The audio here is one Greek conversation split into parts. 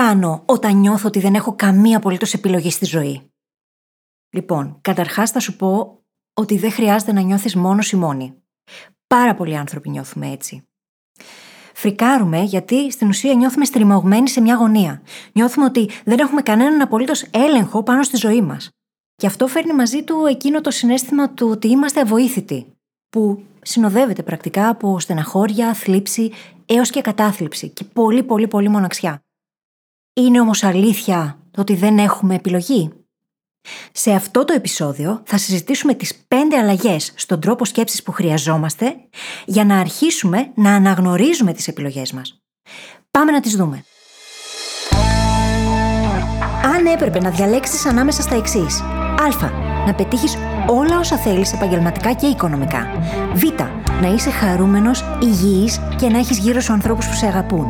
κάνω όταν νιώθω ότι δεν έχω καμία απολύτως επιλογή στη ζωή; Λοιπόν, καταρχάς θα σου πω ότι δεν χρειάζεται να νιώθεις μόνος ή μόνη. Πάρα πολλοί άνθρωποι νιώθουμε έτσι. Φρικάρουμε γιατί στην ουσία νιώθουμε στριμωγμένοι σε μια γωνία. Νιώθουμε ότι δεν έχουμε κανέναν απολύτως έλεγχο πάνω στη ζωή μας. Και αυτό φέρνει μαζί του εκείνο το συνέστημα του ότι είμαστε αβοήθητοι, που συνοδεύεται πρακτικά από στεναχώρια, θλίψη έως και κατάθλιψη και πολύ πολύ πολύ μοναξιά. Είναι όμως αλήθεια το ότι δεν έχουμε επιλογή. Σε αυτό το επεισόδιο θα συζητήσουμε τις πέντε αλλαγές στον τρόπο σκέψης που χρειαζόμαστε για να αρχίσουμε να αναγνωρίζουμε τις επιλογές μας. Πάμε να τις δούμε. Αν έπρεπε να διαλέξεις ανάμεσα στα εξής. Α. Να πετύχεις όλα όσα θέλεις επαγγελματικά και οικονομικά. Β. Να είσαι χαρούμενος, υγιής και να έχεις γύρω σου ανθρώπους που σε αγαπούν.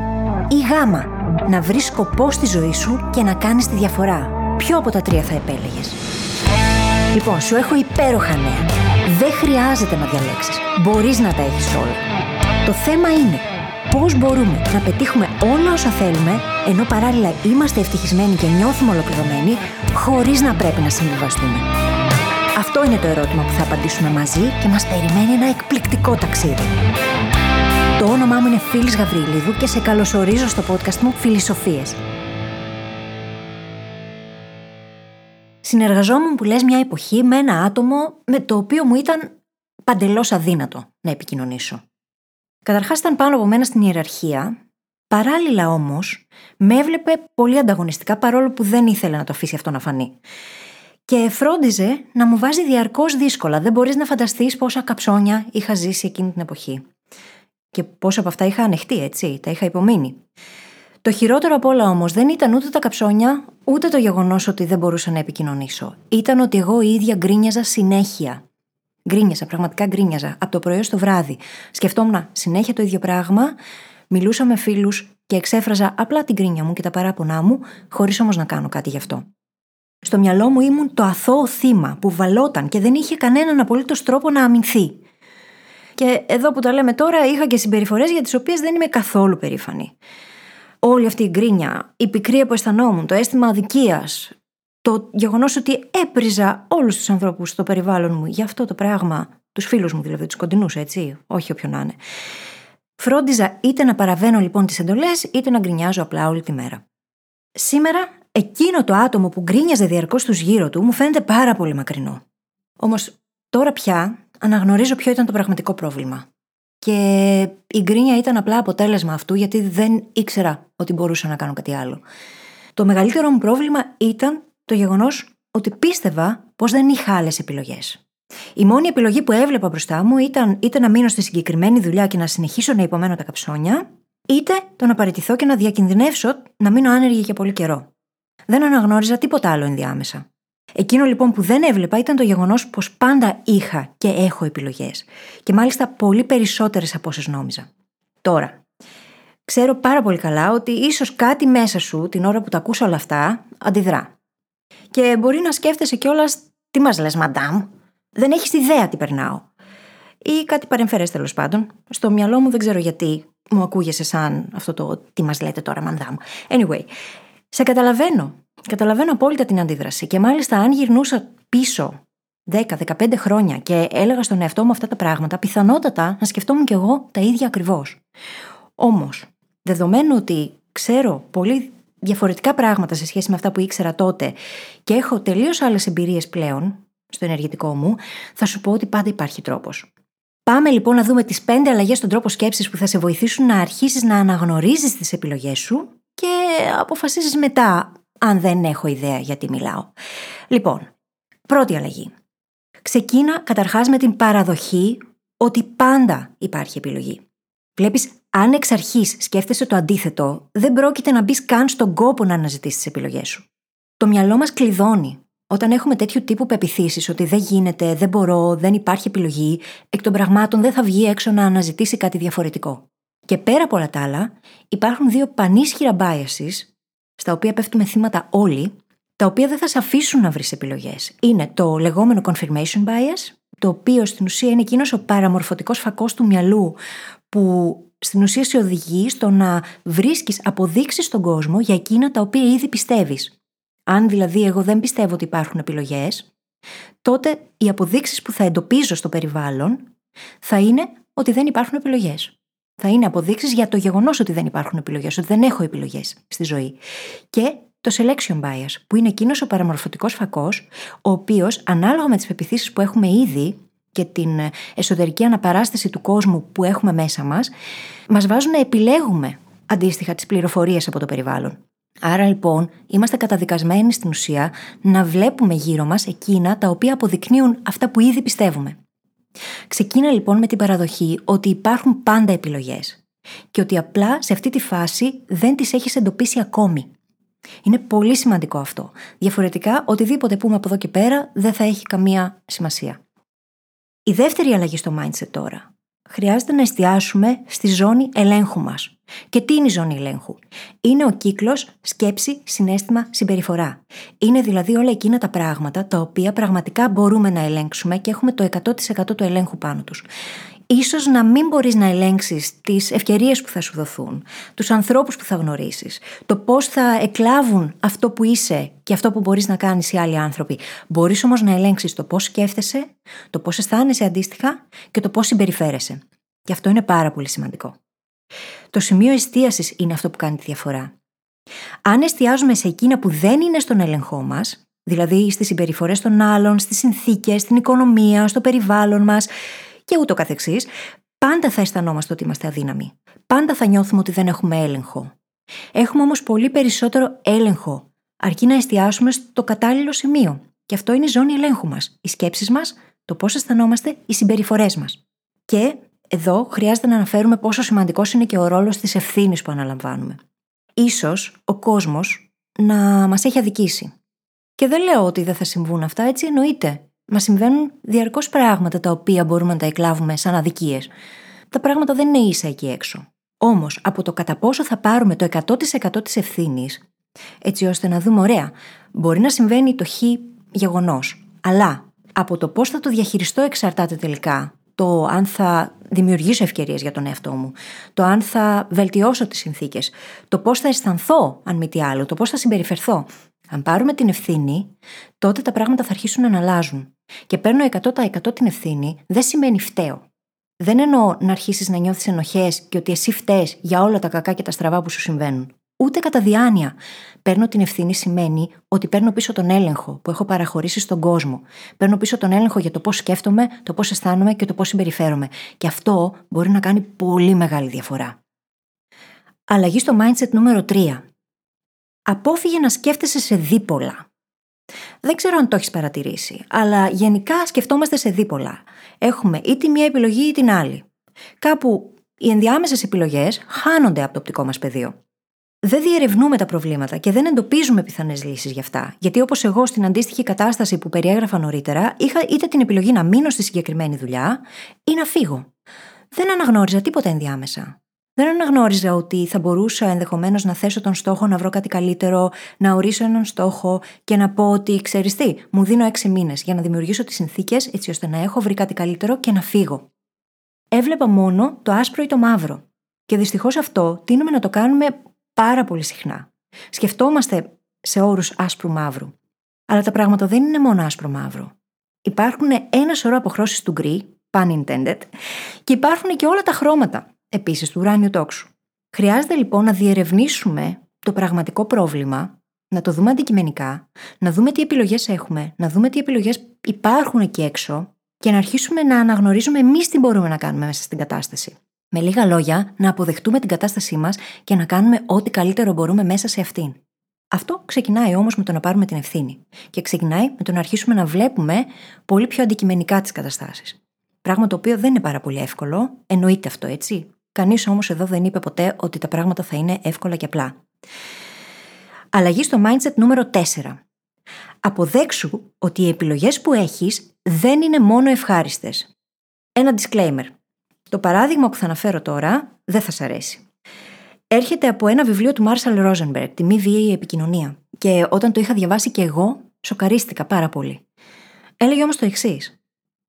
Ή Γ. Να βρεις σκοπό στη ζωή σου και να κάνεις τη διαφορά. Ποιο από τα τρία θα επέλεγες; Λοιπόν, σου έχω υπέροχα νέα. Δεν χρειάζεται να διαλέξεις. Μπορείς να τα έχεις όλα. Το θέμα είναι πώς μπορούμε να πετύχουμε όλα όσα θέλουμε, ενώ παράλληλα είμαστε ευτυχισμένοι και νιώθουμε ολοκληρωμένοι, χωρίς να πρέπει να συμβιβαστούμε. Αυτό είναι το ερώτημα που θα απαντήσουμε μαζί και μας περιμένει ένα εκπληκτικό ταξίδι. Το όνομά μου είναι Φίλης Γαβρίλιδου και σε καλωσορίζω στο podcast μου Φιλισοφίες. συνεργαζόμουν που λες μια εποχή με ένα άτομο με το οποίο μου ήταν παντελώς αδύνατο να επικοινωνήσω. Καταρχάς ήταν πάνω από μένα στην ιεραρχία, παράλληλα όμως με έβλεπε πολύ ανταγωνιστικά παρόλο που δεν ήθελε να το αφήσει αυτό να φανεί. Και φρόντιζε να μου βάζει διαρκώς δύσκολα. Δεν μπορείς να φανταστείς πόσα καψόνια είχα ζήσει εκείνη την εποχή. Και πόσα από αυτά είχα ανεχτεί, έτσι, τα είχα υπομείνει. Το χειρότερο απ' όλα όμως δεν ήταν ούτε τα καψόνια, ούτε το γεγονός ότι δεν μπορούσα να επικοινωνήσω. Ήταν ότι εγώ η ίδια γκρίνιαζα συνέχεια. Γκρίνιαζα, πραγματικά γκρίνιαζα, από το πρωί στο βράδυ. Σκεφτόμουν συνέχεια το ίδιο πράγμα, μιλούσα με φίλους και εξέφραζα απλά την γκρίνια μου και τα παράπονά μου, χωρίς όμως να κάνω κάτι γι' αυτό. Στο μυαλό μου ήμουν το αθώο θύμα που βαλόταν και δεν είχε κανέναν απολύτως τρόπο να αμυνθεί. Και εδώ που τα λέμε τώρα, είχα και συμπεριφορές για τις οποίες δεν είμαι καθόλου περήφανη όλη αυτή η γκρίνια, η πικρία που αισθανόμουν, το αίσθημα αδικίας, το γεγονός ότι έπριζα όλους τους ανθρώπους στο περιβάλλον μου για αυτό το πράγμα, τους φίλους μου δηλαδή, τους κοντινούς, έτσι, όχι όποιον να είναι. Φρόντιζα είτε να παραβαίνω λοιπόν τις εντολές, είτε να γκρινιάζω απλά όλη τη μέρα. Σήμερα, εκείνο το άτομο που γκρίνιαζε διαρκώς τους γύρω του μου φαίνεται πάρα πολύ μακρινό. Όμως τώρα πια αναγνωρίζω ποιο ήταν το πραγματικό πρόβλημα. Και η γκρίνια ήταν απλά αποτέλεσμα αυτού γιατί δεν ήξερα ότι μπορούσα να κάνω κάτι άλλο. Το μεγαλύτερο μου πρόβλημα ήταν το γεγονός ότι πίστευα πως δεν είχα άλλες επιλογές. Η μόνη επιλογή που έβλεπα μπροστά μου ήταν είτε να μείνω στη συγκεκριμένη δουλειά και να συνεχίσω να υπομένω τα καψόνια, είτε το να παραιτηθώ και να διακινδυνεύσω να μείνω άνεργη για πολύ καιρό. Δεν αναγνώριζα τίποτα άλλο ενδιάμεσα. Εκείνο λοιπόν που δεν έβλεπα ήταν το γεγονός πως πάντα είχα και έχω επιλογές. Και μάλιστα πολύ περισσότερες από όσες νόμιζα. Τώρα, ξέρω πάρα πολύ καλά ότι ίσως κάτι μέσα σου την ώρα που τα ακούσα όλα αυτά αντιδρά. Και μπορεί να σκέφτεσαι κιόλας τι μας λες, μαντάμ, δεν έχεις ιδέα τι περνάω. Ή κάτι παρεμφερές τέλος πάντων. Στο μυαλό μου δεν ξέρω γιατί μου ακούγεσαι σαν αυτό το τι μας λέτε τώρα, μαντάμ. Anyway, σε καταλαβαίνω Καταλαβαίνω απόλυτα την αντίδραση και μάλιστα αν γυρνούσα πίσω 10-15 χρόνια και έλεγα στον εαυτό μου αυτά τα πράγματα, πιθανότατα να σκεφτόμουν κι εγώ τα ίδια ακριβώς. Όμως, δεδομένου ότι ξέρω πολύ διαφορετικά πράγματα σε σχέση με αυτά που ήξερα τότε και έχω τελείως άλλες εμπειρίες πλέον στο ενεργητικό μου, θα σου πω ότι πάντα υπάρχει τρόπος. Πάμε λοιπόν να δούμε τις πέντε αλλαγές στον τρόπο σκέψης που θα σε βοηθήσουν να αρχίσεις να αναγνωρίζεις τις επιλογές σου και αποφασίσει μετά αν δεν έχω ιδέα γιατί μιλάω. Λοιπόν, πρώτη αλλαγή. Ξεκίνα καταρχάς με την παραδοχή ότι πάντα υπάρχει επιλογή. Βλέπεις, αν εξ αρχής σκέφτεσαι το αντίθετο, δεν πρόκειται να μπεις καν στον κόπο να αναζητήσεις τις επιλογές σου. Το μυαλό μας κλειδώνει. Όταν έχουμε τέτοιου τύπου πεπιθήσεις ότι δεν γίνεται, δεν μπορώ, δεν υπάρχει επιλογή, εκ των πραγμάτων δεν θα βγει έξω να αναζητήσει κάτι διαφορετικό. Και πέρα από όλα τα άλλα, υπάρχουν δύο πανίσχυρα biases στα οποία πέφτουμε θύματα όλοι, τα οποία δεν θα σε αφήσουν να βρεις επιλογές. Είναι το λεγόμενο confirmation bias, το οποίο στην ουσία είναι εκείνος ο παραμορφωτικός φακός του μυαλού που στην ουσία σε οδηγεί στο να βρίσκεις αποδείξεις στον κόσμο για εκείνα τα οποία ήδη πιστεύεις. Αν δηλαδή εγώ δεν πιστεύω ότι υπάρχουν επιλογές, τότε οι αποδείξεις που θα εντοπίζω στο περιβάλλον θα είναι ότι δεν υπάρχουν επιλογές. Θα είναι αποδείξεις για το γεγονός ότι δεν υπάρχουν επιλογές, ότι δεν έχω επιλογές στη ζωή. Και το selection bias, που είναι εκείνος ο παραμορφωτικός φακός, ο οποίος ανάλογα με τις πεπιθήσεις που έχουμε ήδη και την εσωτερική αναπαράσταση του κόσμου που έχουμε μέσα μας, μας βάζουν να επιλέγουμε αντίστοιχα τις πληροφορίες από το περιβάλλον. Άρα λοιπόν είμαστε καταδικασμένοι στην ουσία να βλέπουμε γύρω μας εκείνα τα οποία αποδεικνύουν αυτά που ήδη πιστεύουμε. Ξεκίνα λοιπόν με την παραδοχή ότι υπάρχουν πάντα επιλογές και ότι απλά σε αυτή τη φάση δεν τις έχεις εντοπίσει ακόμη. Είναι πολύ σημαντικό αυτό. Διαφορετικά, οτιδήποτε πούμε από εδώ και πέρα δεν θα έχει καμία σημασία. Η δεύτερη αλλαγή στο mindset τώρα. Χρειάζεται να εστιάσουμε στη ζώνη ελέγχου μας. Και τι είναι η ζώνη ελέγχου; Είναι ο κύκλος σκέψη, συνέστημα, συμπεριφορά. Είναι δηλαδή όλα εκείνα τα πράγματα τα οποία πραγματικά μπορούμε να ελέγξουμε και έχουμε το 100% του ελέγχου πάνω τους. Ίσως να μην μπορείς να ελέγξεις τις ευκαιρίες που θα σου δοθούν, τους ανθρώπους που θα γνωρίσεις, το πώς θα εκλάβουν αυτό που είσαι και αυτό που μπορείς να κάνεις οι άλλοι άνθρωποι. Μπορείς όμως να ελέγξεις το πώς σκέφτεσαι, το πώς αισθάνεσαι αντίστοιχα και το πώς συμπεριφέρεσαι. Και αυτό είναι πάρα πολύ σημαντικό. Το σημείο εστίασης είναι αυτό που κάνει τη διαφορά. Αν εστιάζουμε σε εκείνα που δεν είναι στον έλεγχό μας, δηλαδή στις συμπεριφορές των άλλων, στις συνθήκες, στην οικονομία, στο περιβάλλον μας και ούτω καθεξής, πάντα θα αισθανόμαστε ότι είμαστε αδύναμοι. Πάντα θα νιώθουμε ότι δεν έχουμε έλεγχο. Έχουμε όμως πολύ περισσότερο έλεγχο, αρκεί να εστιάσουμε στο κατάλληλο σημείο. Και αυτό είναι η ζώνη ελέγχου μας. Οι σκέψεις μας, το πώς αισθανόμαστε, οι συμπεριφορές μας. Και εδώ χρειάζεται να αναφέρουμε πόσο σημαντικός είναι και ο ρόλος της ευθύνης που αναλαμβάνουμε. Ίσως ο κόσμος να μας έχει αδικήσει. Και δεν λέω ότι δεν θα συμβούν αυτά, έτσι εννοείται. Μας συμβαίνουν διαρκώς πράγματα τα οποία μπορούμε να τα εκλάβουμε σαν αδικίες. Τα πράγματα δεν είναι ίσα εκεί έξω. Όμως, από το κατά πόσο θα πάρουμε το 100% της ευθύνης, έτσι ώστε να δούμε, ωραία, μπορεί να συμβαίνει το χ γεγονός, αλλά από το πώς θα το διαχειριστώ εξαρτάται τελικά το αν θα δημιουργήσω ευκαιρίες για τον εαυτό μου, το αν θα βελτιώσω τις συνθήκες, το πώς θα αισθανθώ, αν μη τι άλλο, το πώς θα συμπεριφερθώ. Αν πάρουμε την ευθύνη, τότε τα πράγματα θα αρχίσουν να αλλάζουν. Και παίρνω 100% την ευθύνη δεν σημαίνει φταίω. Δεν εννοώ να αρχίσεις να νιώθεις ενοχές και ότι εσύ φταίεις για όλα τα κακά και τα στραβά που σου συμβαίνουν. Ούτε κατά διάνοια. Παίρνω την ευθύνη σημαίνει ότι παίρνω πίσω τον έλεγχο που έχω παραχωρήσει στον κόσμο. Παίρνω πίσω τον έλεγχο για το πώς σκέφτομαι, το πώς αισθάνομαι και το πώς συμπεριφέρομαι. Και αυτό μπορεί να κάνει πολύ μεγάλη διαφορά. Αλλαγή στο mindset νούμερο 3. Απόφυγε να σκέφτεσαι σε δίπολα. Δεν ξέρω αν το έχεις παρατηρήσει, αλλά γενικά σκεφτόμαστε σε δίπολα. Έχουμε ή τη μία επιλογή ή την άλλη. Κάπου οι ενδιάμεσες επιλογές χάνονται από το οπτικό μας πεδίο δεν διερευνούμε τα προβλήματα και δεν εντοπίζουμε πιθανές λύσεις γι' αυτά. Γιατί όπως εγώ στην αντίστοιχη κατάσταση που περιέγραφα νωρίτερα, είχα είτε την επιλογή να μείνω στη συγκεκριμένη δουλειά ή να φύγω. Δεν αναγνώριζα τίποτα ενδιάμεσα. Δεν αναγνώριζα ότι θα μπορούσα ενδεχομένως να θέσω τον στόχο να βρω κάτι καλύτερο, να ορίσω έναν στόχο και να πω ότι ξέρεις τι, μου δίνω έξι μήνες για να δημιουργήσω τις συνθήκες έτσι ώστε να έχω βρει κάτι καλύτερο και να φύγω. Έβλεπα μόνο το άσπρο ή το μαύρο. Και δυστυχώς αυτό τίνουμε να το κάνουμε πάρα πολύ συχνά. Σκεφτόμαστε σε όρους άσπρου-μαύρου. Αλλά τα πράγματα δεν είναι μόνο άσπρο-μαύρο. Υπάρχουν ένα σωρό αποχρώσεις του γκρι, pun intended, και υπάρχουν και όλα τα χρώματα, επίσης του ουράνιου τόξου. Χρειάζεται λοιπόν να διερευνήσουμε το πραγματικό πρόβλημα, να το δούμε αντικειμενικά, να δούμε τι επιλογές έχουμε, να δούμε τι επιλογές υπάρχουν εκεί έξω και να αρχίσουμε να αναγνωρίζουμε εμείς τι μπορούμε να κάνουμε μέσα στην κατάσταση. Με λίγα λόγια, να αποδεχτούμε την κατάστασή μας και να κάνουμε ό,τι καλύτερο μπορούμε μέσα σε αυτήν. Αυτό ξεκινάει όμως με το να πάρουμε την ευθύνη. Και ξεκινάει με το να αρχίσουμε να βλέπουμε πολύ πιο αντικειμενικά τις καταστάσεις. Πράγμα το οποίο δεν είναι πάρα πολύ εύκολο, εννοείται αυτό έτσι. Κανείς όμως εδώ δεν είπε ποτέ ότι τα πράγματα θα είναι εύκολα και απλά. Αλλαγή στο mindset νούμερο 4. Αποδέξου ότι οι επιλογές που έχεις δεν είναι μόνο ευχάριστες. Ένα disclaimer. Το παράδειγμα που θα αναφέρω τώρα δεν θα σα αρέσει. Έρχεται από ένα βιβλίο του Μάρσαλ Ρόζενμπεργκ, τη μη βίαιη επικοινωνία. Και όταν το είχα διαβάσει και εγώ, σοκαρίστηκα πάρα πολύ. Έλεγε όμως το εξής.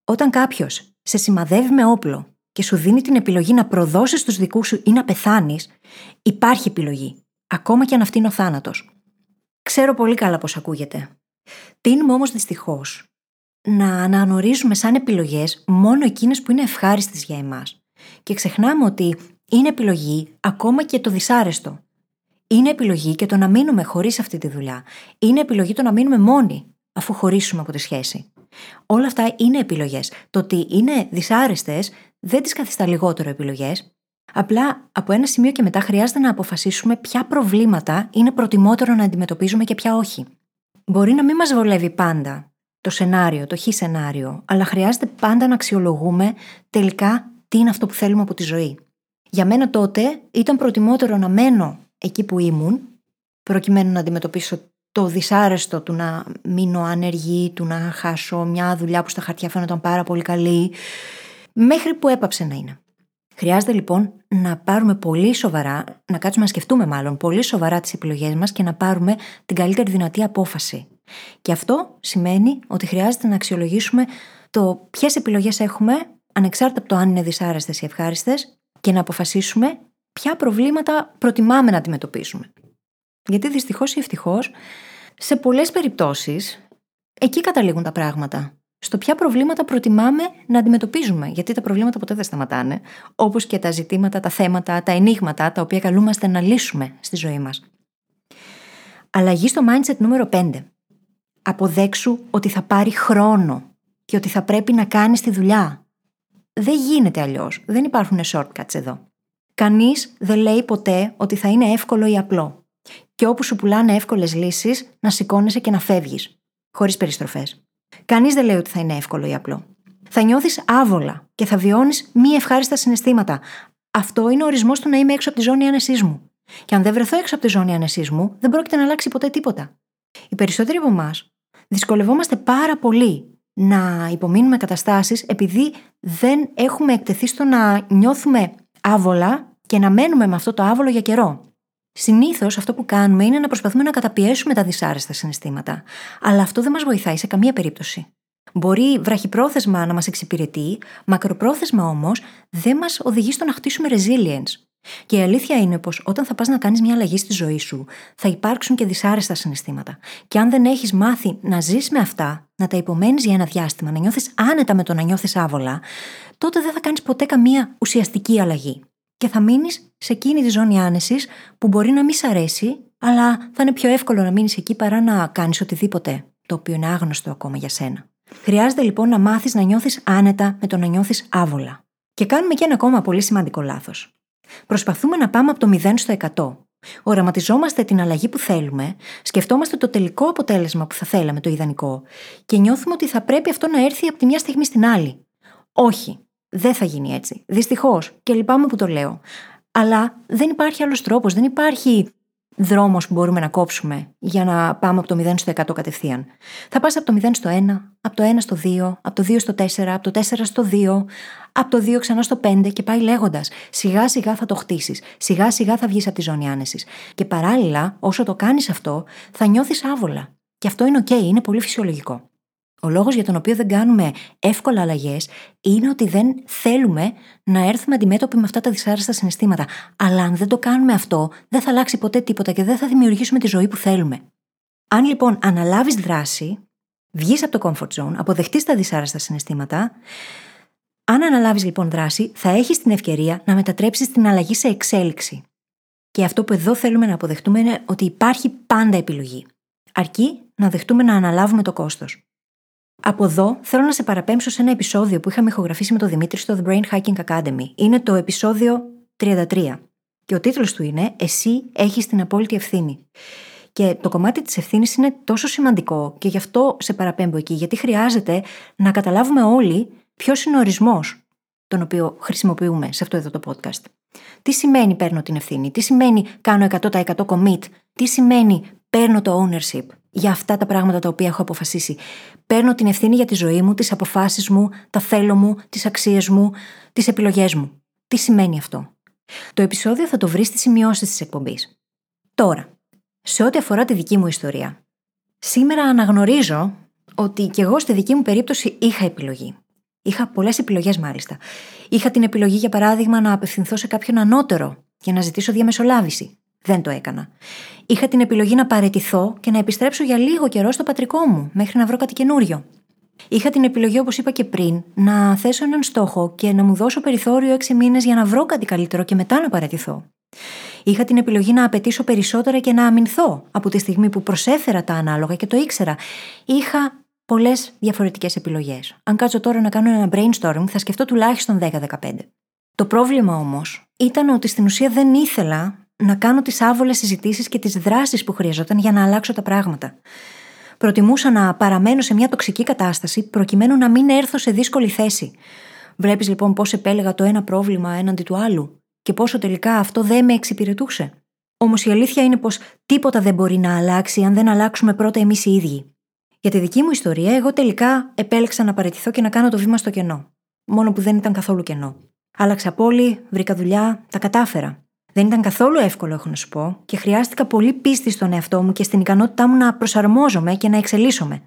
Όταν κάποιος σε σημαδεύει με όπλο και σου δίνει την επιλογή να προδώσεις τους δικούς σου ή να πεθάνεις, υπάρχει επιλογή. Ακόμα και αν αυτή είναι ο θάνατος. Ξέρω πολύ καλά πώς ακούγεται. Τίνουμε όμως δυστυχώς να αναγνωρίζουμε σαν επιλογές μόνο εκείνες που είναι ευχάριστες για εμάς. Και ξεχνάμε ότι είναι επιλογή ακόμα και το δυσάρεστο. Είναι επιλογή και το να μείνουμε χωρίς αυτή τη δουλειά. Είναι επιλογή το να μείνουμε μόνοι αφού χωρίσουμε από τη σχέση. Όλα αυτά είναι επιλογές. Το ότι είναι δυσάρεστες δεν τις καθιστά λιγότερο επιλογές. Απλά από ένα σημείο και μετά χρειάζεται να αποφασίσουμε ποια προβλήματα είναι προτιμότερο να αντιμετωπίζουμε και ποια όχι. Μπορεί να μην μας βολεύει πάντα το σενάριο, το χ σενάριο, αλλά χρειάζεται πάντα να αξιολογούμε τελικά τι είναι αυτό που θέλουμε από τη ζωή. Για μένα τότε ήταν προτιμότερο να μένω εκεί που ήμουν, προκειμένου να αντιμετωπίσω το δυσάρεστο του να μείνω άνεργη, του να χάσω μια δουλειά που στα χαρτιά φαίνονταν πάρα πολύ καλή, μέχρι που έπαψε να είναι. Χρειάζεται λοιπόν να πάρουμε πολύ σοβαρά, να κάτσουμε να σκεφτούμε μάλλον πολύ σοβαρά τις επιλογές μας και να πάρουμε την καλύτερη δυνατή απόφαση. Και αυτό σημαίνει ότι χρειάζεται να αξιολογήσουμε το ποιες επιλογές έχουμε, ανεξάρτητα από το αν είναι δυσάρεστες ή ευχάριστες, και να αποφασίσουμε ποια προβλήματα προτιμάμε να αντιμετωπίσουμε. Γιατί δυστυχώς ή ευτυχώς, σε πολλές περιπτώσεις, εκεί καταλήγουν τα πράγματα. Στο ποια προβλήματα προτιμάμε να αντιμετωπίζουμε. Γιατί τα προβλήματα ποτέ δεν σταματάνε. Όπως και τα ζητήματα, τα θέματα, τα ενίγματα τα οποία καλούμαστε να λύσουμε στη ζωή μας. Αλλαγή στο mindset νούμερο 5. Αποδέξου ότι θα πάρει χρόνο και ότι θα πρέπει να κάνει τη δουλειά. Δεν γίνεται αλλιώς. Δεν υπάρχουν shortcuts εδώ. Κανείς δεν λέει ποτέ ότι θα είναι εύκολο ή απλό. Και όπου σου πουλάνε εύκολες λύσεις, να σηκώνεσαι και να φεύγεις. Χωρίς περιστροφές. Κανείς δεν λέει ότι θα είναι εύκολο ή απλό. Θα νιώθεις άβολα και θα βιώνεις μη ευχάριστα συναισθήματα. Αυτό είναι ο ορισμός του να είμαι έξω από τη ζώνη άνεσής μου. Και αν δεν βρεθώ έξω από τη ζώνη άνεσής μου, δεν πρόκειται να αλλάξει ποτέ τίποτα. Οι περισσότεροι από εμάς δυσκολευόμαστε πάρα πολύ να υπομείνουμε καταστάσεις επειδή δεν έχουμε εκτεθεί στο να νιώθουμε άβολα και να μένουμε με αυτό το άβολο για καιρό. Συνήθως αυτό που κάνουμε είναι να προσπαθούμε να καταπιέσουμε τα δυσάρεστα συναισθήματα. Αλλά αυτό δεν μας βοηθάει σε καμία περίπτωση. Μπορεί βραχυπρόθεσμα να μας εξυπηρετεί, μακροπρόθεσμα όμως δεν μας οδηγεί στο να χτίσουμε resilience. Και η αλήθεια είναι πως όταν θα πας να κάνεις μια αλλαγή στη ζωή σου, θα υπάρξουν και δυσάρεστα συναισθήματα. Και αν δεν έχεις μάθει να ζεις με αυτά, να τα υπομένεις για ένα διάστημα, να νιώθεις άνετα με το να νιώθεις άβολα, τότε δεν θα κάνεις ποτέ καμία ουσιαστική αλλαγή. Και θα μείνεις σε εκείνη τη ζώνη άνεσης που μπορεί να μην σ' αρέσει, αλλά θα είναι πιο εύκολο να μείνεις εκεί παρά να κάνεις οτιδήποτε το οποίο είναι άγνωστο ακόμα για σένα. Χρειάζεται λοιπόν να μάθεις να νιώθεις άνετα με το να νιώθεις άβολα. Και κάνουμε και ένα ακόμα πολύ σημαντικό λάθος. Προσπαθούμε να πάμε από το 0 στο 100. Οραματιζόμαστε την αλλαγή που θέλουμε, σκεφτόμαστε το τελικό αποτέλεσμα που θα θέλαμε, το ιδανικό, και νιώθουμε ότι θα πρέπει αυτό να έρθει από τη μια στιγμή στην άλλη. Όχι, δεν θα γίνει έτσι. Δυστυχώς, και λυπάμαι που το λέω. Αλλά δεν υπάρχει άλλος τρόπος, δεν υπάρχει δρόμος που μπορούμε να κόψουμε για να πάμε από το 0 στο 100 κατευθείαν. Θα πας από το 0 στο 1, από το 1 στο 2, από το 2 στο 4, από το 4 στο 2, από το 2 ξανά στο 5 και πάει λέγοντας. Σιγά σιγά θα το χτίσεις. Σιγά σιγά θα βγεις από τη ζώνη άνεσης. Και παράλληλα, όσο το κάνεις αυτό, θα νιώθεις άβολα. Και αυτό είναι OK, είναι πολύ φυσιολογικό. Ο λόγος για τον οποίο δεν κάνουμε εύκολα αλλαγές είναι ότι δεν θέλουμε να έρθουμε αντιμέτωποι με αυτά τα δυσάρεστα συναισθήματα. Αλλά αν δεν το κάνουμε αυτό, δεν θα αλλάξει ποτέ τίποτα και δεν θα δημιουργήσουμε τη ζωή που θέλουμε. Αν λοιπόν αναλάβεις δράση, βγεις από το comfort zone, αποδεχτείς τα δυσάρεστα συναισθήματα, αν αναλάβεις λοιπόν δράση, θα έχεις την ευκαιρία να μετατρέψεις την αλλαγή σε εξέλιξη. Και αυτό που εδώ θέλουμε να αποδεχτούμε είναι ότι υπάρχει πάντα επιλογή. Αρκεί να δεχτούμε να αναλάβουμε το κόστος. Από εδώ θέλω να σε παραπέμψω σε ένα επεισόδιο που είχαμε ηχογραφήσει με τον Δημήτρη στο The Brain Hacking Academy. Είναι το επεισόδιο 33. Και ο τίτλος του είναι Εσύ έχεις την απόλυτη ευθύνη. Και το κομμάτι της ευθύνης είναι τόσο σημαντικό και γι' αυτό σε παραπέμπω εκεί, γιατί χρειάζεται να καταλάβουμε όλοι ποιος είναι ο ορισμός τον οποίο χρησιμοποιούμε σε αυτό εδώ το podcast. Τι σημαίνει παίρνω την ευθύνη, τι σημαίνει κάνω 100% commit, τι σημαίνει παίρνω το ownership για αυτά τα πράγματα τα οποία έχω αποφασίσει. Παίρνω την ευθύνη για τη ζωή μου, τις αποφάσεις μου, τα θέλω μου, τις αξίες μου, τις επιλογές μου. Τι σημαίνει αυτό; Το επεισόδιο θα το βρεις στις σημειώσεις της εκπομπής. Τώρα, σε ό,τι αφορά τη δική μου ιστορία. Σήμερα αναγνωρίζω ότι και εγώ στη δική μου περίπτωση είχα επιλογή. Είχα πολλές επιλογές μάλιστα. Είχα την επιλογή, για παράδειγμα, να απευθυνθώ σε κάποιον ανώτερο για να ζητήσω διαμεσολάβηση. Δεν το έκανα. Είχα την επιλογή να παρετηθώ και να επιστρέψω για λίγο καιρό στο πατρικό μου, μέχρι να βρω κάτι καινούριο. Είχα την επιλογή, όπως είπα και πριν, να θέσω έναν στόχο και να μου δώσω περιθώριο έξι μήνες για να βρω κάτι καλύτερο και μετά να παρατηθώ. Είχα την επιλογή να απαιτήσω περισσότερα και να αμυνθώ από τη στιγμή που προσέφερα τα ανάλογα και το ήξερα. Είχα πολλές διαφορετικές επιλογές. Αν κάτσω τώρα να κάνω ένα brainstorming, θα σκεφτώ τουλάχιστον 10-15. Το πρόβλημα όμως ήταν ότι στην ουσία δεν ήθελα να κάνω τις άβολες συζητήσεις και τις δράσεις που χρειαζόταν για να αλλάξω τα πράγματα. Προτιμούσα να παραμένω σε μια τοξική κατάσταση προκειμένου να μην έρθω σε δύσκολη θέση. Βλέπεις λοιπόν πώς επέλεγα το ένα πρόβλημα έναντι του άλλου και πόσο τελικά αυτό δεν με εξυπηρετούσε. Όμως η αλήθεια είναι πως τίποτα δεν μπορεί να αλλάξει αν δεν αλλάξουμε πρώτα εμείς οι ίδιοι. Για τη δική μου ιστορία, εγώ τελικά επέλεξα να παραιτηθώ και να κάνω το βήμα στο κενό. Μόνο που δεν ήταν καθόλου κενό. Άλλαξα πόλη, βρήκα δουλειά, τα κατάφερα. Δεν ήταν καθόλου εύκολο, έχω να σου πω, και χρειάστηκα πολύ πίστη στον εαυτό μου και στην ικανότητά μου να προσαρμόζομαι και να εξελίσσομαι.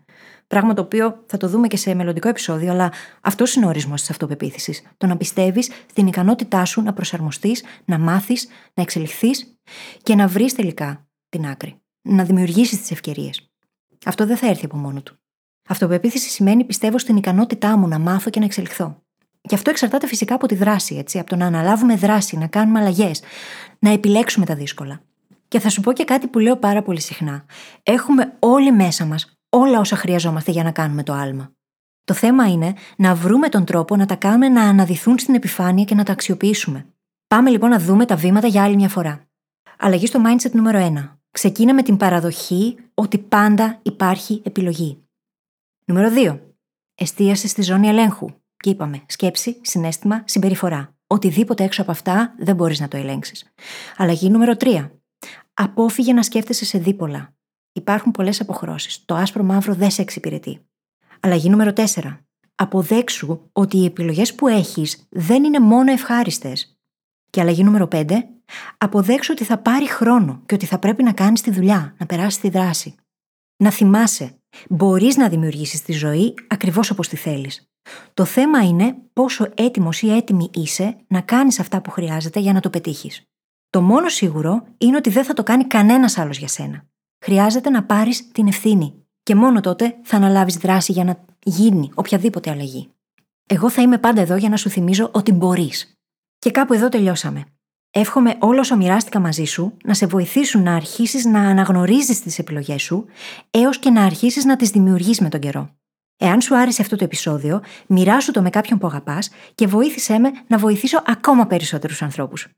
Πράγμα το οποίο θα το δούμε και σε μελλοντικό επεισόδιο, αλλά αυτός είναι ο ορισμός της αυτοπεποίθησης. Το να πιστεύεις στην ικανότητά σου να προσαρμοστείς, να μάθεις, να εξελιχθείς και να βρεις τελικά την άκρη. Να δημιουργήσεις τις ευκαιρίες. Αυτό δεν θα έρθει από μόνο του. Αυτοπεποίθηση σημαίνει πιστεύω στην ικανότητά μου να μάθω και να εξελιχθώ. Και αυτό εξαρτάται φυσικά από τη δράση, έτσι, από το να αναλάβουμε δράση, να κάνουμε αλλαγές, να επιλέξουμε τα δύσκολα. Και θα σου πω και κάτι που λέω πάρα πολύ συχνά. Έχουμε όλοι μέσα μας όλα όσα χρειαζόμαστε για να κάνουμε το άλμα. Το θέμα είναι να βρούμε τον τρόπο να τα κάνουμε να αναδυθούν στην επιφάνεια και να τα αξιοποιήσουμε. Πάμε λοιπόν να δούμε τα βήματα για άλλη μια φορά. Αλλαγή στο mindset νούμερο 1. Ξεκίνα με την παραδοχή ότι πάντα υπάρχει επιλογή. Νούμερο 2. Εστίασες στη ζώνη ελέγχου. Και είπαμε, σκέψη, συνέστημα, συμπεριφορά. Οτιδήποτε έξω από αυτά δεν μπορείς να το ελέγξεις. Αλλαγή νούμερο 3. Απόφυγε να σκέφτεσαι σε δίπολα. Υπάρχουν πολλές αποχρώσεις. Το άσπρο μαύρο δεν σε εξυπηρετεί. Αλλαγή νούμερο 4. Αποδέξου ότι οι επιλογές που έχεις δεν είναι μόνο ευχάριστες. Και αλλαγή νούμερο 5. Αποδέξου ότι θα πάρει χρόνο και ότι θα πρέπει να κάνεις τη δουλειά, να περάσεις τη δράση. Να θυμάσαι, μπορείς να δημιουργήσεις τη ζωή ακριβώς όπως τη θέλεις. Το θέμα είναι πόσο έτοιμος ή έτοιμη είσαι να κάνεις αυτά που χρειάζεται για να το πετύχεις. Το μόνο σίγουρο είναι ότι δεν θα το κάνει κανένας άλλος για σένα. Χρειάζεται να πάρεις την ευθύνη και μόνο τότε θα αναλάβεις δράση για να γίνει οποιαδήποτε αλλαγή. Εγώ θα είμαι πάντα εδώ για να σου θυμίζω ότι μπορείς. Και κάπου εδώ τελειώσαμε. Εύχομαι όλο όσο μοιράστηκα μαζί σου να σε βοηθήσουν να αρχίσεις να αναγνωρίζεις τις επιλογές σου, έως και να αρχίσεις να τις δημιουργείς με τον καιρό. Εάν σου άρεσε αυτό το επεισόδιο, μοιράσου το με κάποιον που αγαπάς και βοήθησέ με να βοηθήσω ακόμα περισσότερους ανθρώπους.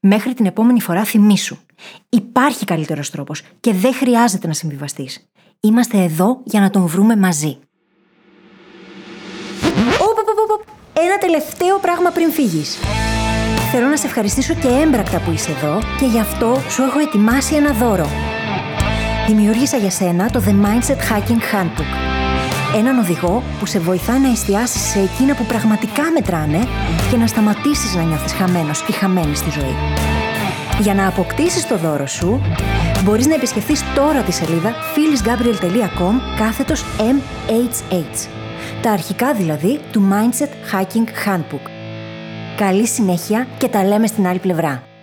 Μέχρι την επόμενη φορά θυμήσου. Υπάρχει καλύτερος τρόπος και δεν χρειάζεται να συμβιβαστείς. Είμαστε εδώ για να τον βρούμε μαζί. Ένα τελευταίο πράγμα πριν φύγεις. Θέλω να σε ευχαριστήσω και έμπρακτα που είσαι εδώ και γι' αυτό σου έχω ετοιμάσει ένα δώρο. Δημιούργησα για σένα το The Mindset Hacking Handbook Έναν οδηγό που σε βοηθά να εστιάσεις σε εκείνα που πραγματικά μετράνε και να σταματήσεις να νιώθεις χαμένος ή χαμένη στη ζωή. Για να αποκτήσεις το δώρο σου, μπορείς να επισκεφθείς τώρα τη σελίδα phyllisgabriel.com κάθετος MHH. Τα αρχικά δηλαδή του Mindset Hacking Handbook. Καλή συνέχεια και τα λέμε στην άλλη πλευρά.